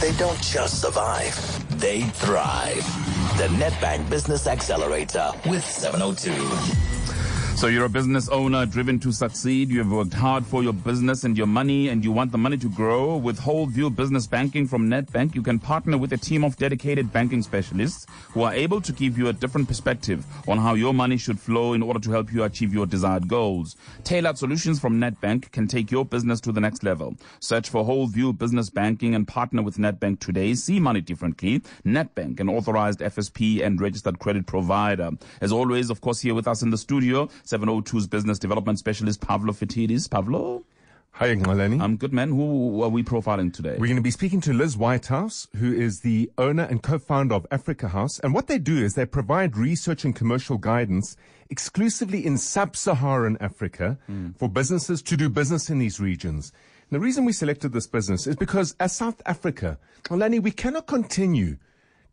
they don't just survive, they thrive. The Nedbank Business Accelerator with 702. So you're a business owner driven to succeed. You have worked hard for your business and your money and you want the money to grow. With Whole View Business Banking from Nedbank, you can partner with a team of dedicated banking specialists who are able to give you a different perspective on how your money should flow in order to help you achieve your desired goals. Tailored solutions from Nedbank can take your business to the next level. Search for Whole View Business Banking and partner with Nedbank today. See money differently. Nedbank, an authorized FSP and registered credit provider. As always, of course, here with us in the studio, 702's business development specialist Pavlo Phitidis. Pavlo? Hi, Xolani. I'm good, man. Who are we profiling today? We're going to be speaking to Liz Whitehouse, who is the owner and co-founder of Africa House. And what they do is they provide research and commercial guidance exclusively in sub-Saharan Africa mm. for businesses to do business in these regions. And the reason we selected this business is because as South Africa, Xolani, we cannot continue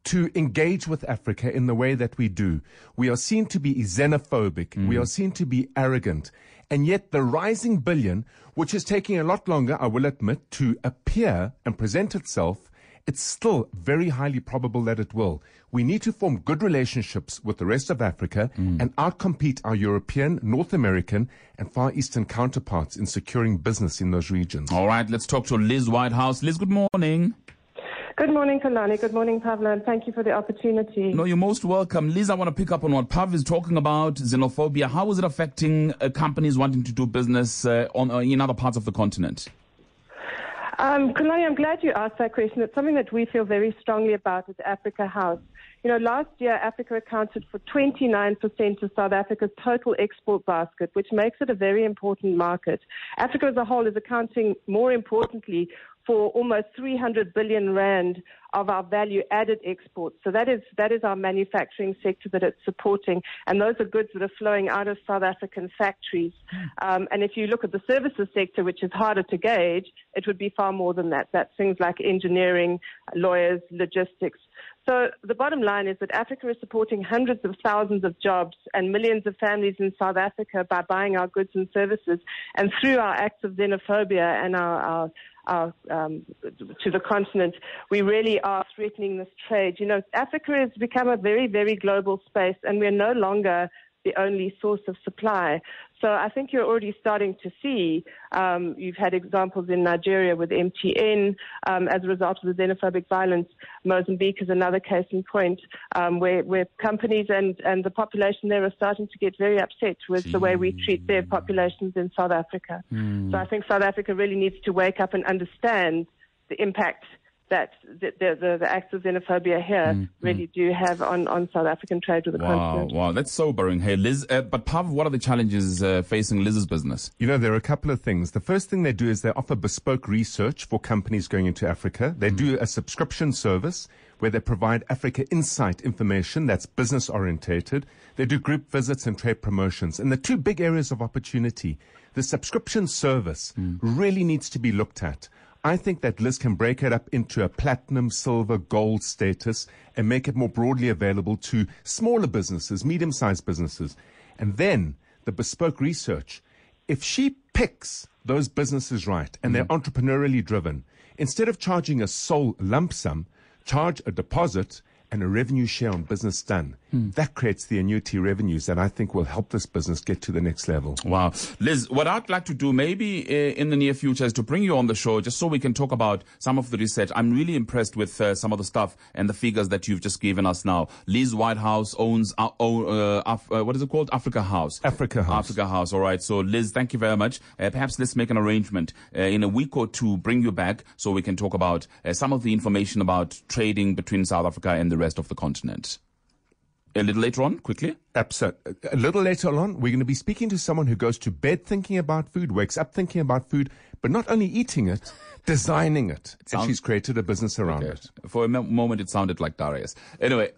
to engage with Africa in the way that we do. We are seen to be xenophobic. Mm. We are seen to be arrogant. And yet the rising billion, which is taking a lot longer, I will admit, to appear and present itself, it's still very highly probable that it will. We need to form good relationships with the rest of Africa mm. and outcompete our European, North American, and Far Eastern counterparts in securing business in those regions. All right, let's talk to Liz Whitehouse. Liz, good morning. Good morning, Xolani. Good morning, Pavlo, and thank you for the opportunity. No, you're most welcome. Liz, I want to pick up on what Pav is talking about, xenophobia. How is it affecting uh, companies wanting to do business uh, on, uh, in other parts of the continent? Um, Xolani, I'm glad you asked that question. It's something that we feel very strongly about at Africa House. You know, last year Africa accounted for 29% of South Africa's total export basket, which makes it a very important market. Africa as a whole is accounting, more importantly, for almost 300 billion rand of our value added exports. So that is, that is our manufacturing sector that it's supporting. And those are goods that are flowing out of South African factories. Um, and if you look at the services sector, which is harder to gauge, it would be far more than that. That's things like engineering, lawyers, logistics. So the bottom line is that Africa is supporting hundreds of thousands of jobs and millions of families in South Africa by buying our goods and services. And through our acts of xenophobia and our, our our, um, to the continent, we really are threatening this trade. You know, Africa has become a very, very global space, and we're no longer the only source of supply. So I think you're already starting to see, um, you've had examples in Nigeria with MTN um, as a result of the xenophobic violence. Mozambique is another case in point um, where, where companies and, and the population there are starting to get very upset with the way we treat their populations in South Africa. Mm. So I think South Africa really needs to wake up and understand the impact that the, the, the, acts of xenophobia here mm, really mm. do have on, on South African trade with the wow, continent. Wow, that's sobering. Hey, Liz, uh, but Pav, what are the challenges uh, facing Liz's business? You know, there are a couple of things. The first thing they do is they offer bespoke research for companies going into Africa. They mm. do a subscription service where they provide Africa insight information that's business orientated. They do group visits and trade promotions. And the two big areas of opportunity, the subscription service mm. really needs to be looked at. I think that Liz can break it up into a platinum, silver, gold status and make it more broadly available to smaller businesses, medium sized businesses. And then the bespoke research. If she picks those businesses right and mm-hmm. they're entrepreneurially driven, instead of charging a sole lump sum, charge a deposit and a revenue share on business done. Hmm. That creates the annuity revenues that I think will help this business get to the next level. Wow. Liz, what I'd like to do maybe uh, in the near future is to bring you on the show just so we can talk about some of the research. I'm really impressed with uh, some of the stuff and the figures that you've just given us now. Liz Whitehouse owns, uh, uh, Af- uh, what is it called? Africa House. Africa House. Africa House. All right. So Liz, thank you very much. Uh, perhaps let's make an arrangement in a week or two, bring you back so we can talk about some of the information about trading between South Africa and the rest of the continent a little later on, quickly? Absolutely. A little later on, we're going to be speaking to someone who goes to bed thinking about food, wakes up thinking about food, but not only eating it, designing it. it sounds, and she's created a business around okay. it. For a moment, it sounded like Darius. Anyway.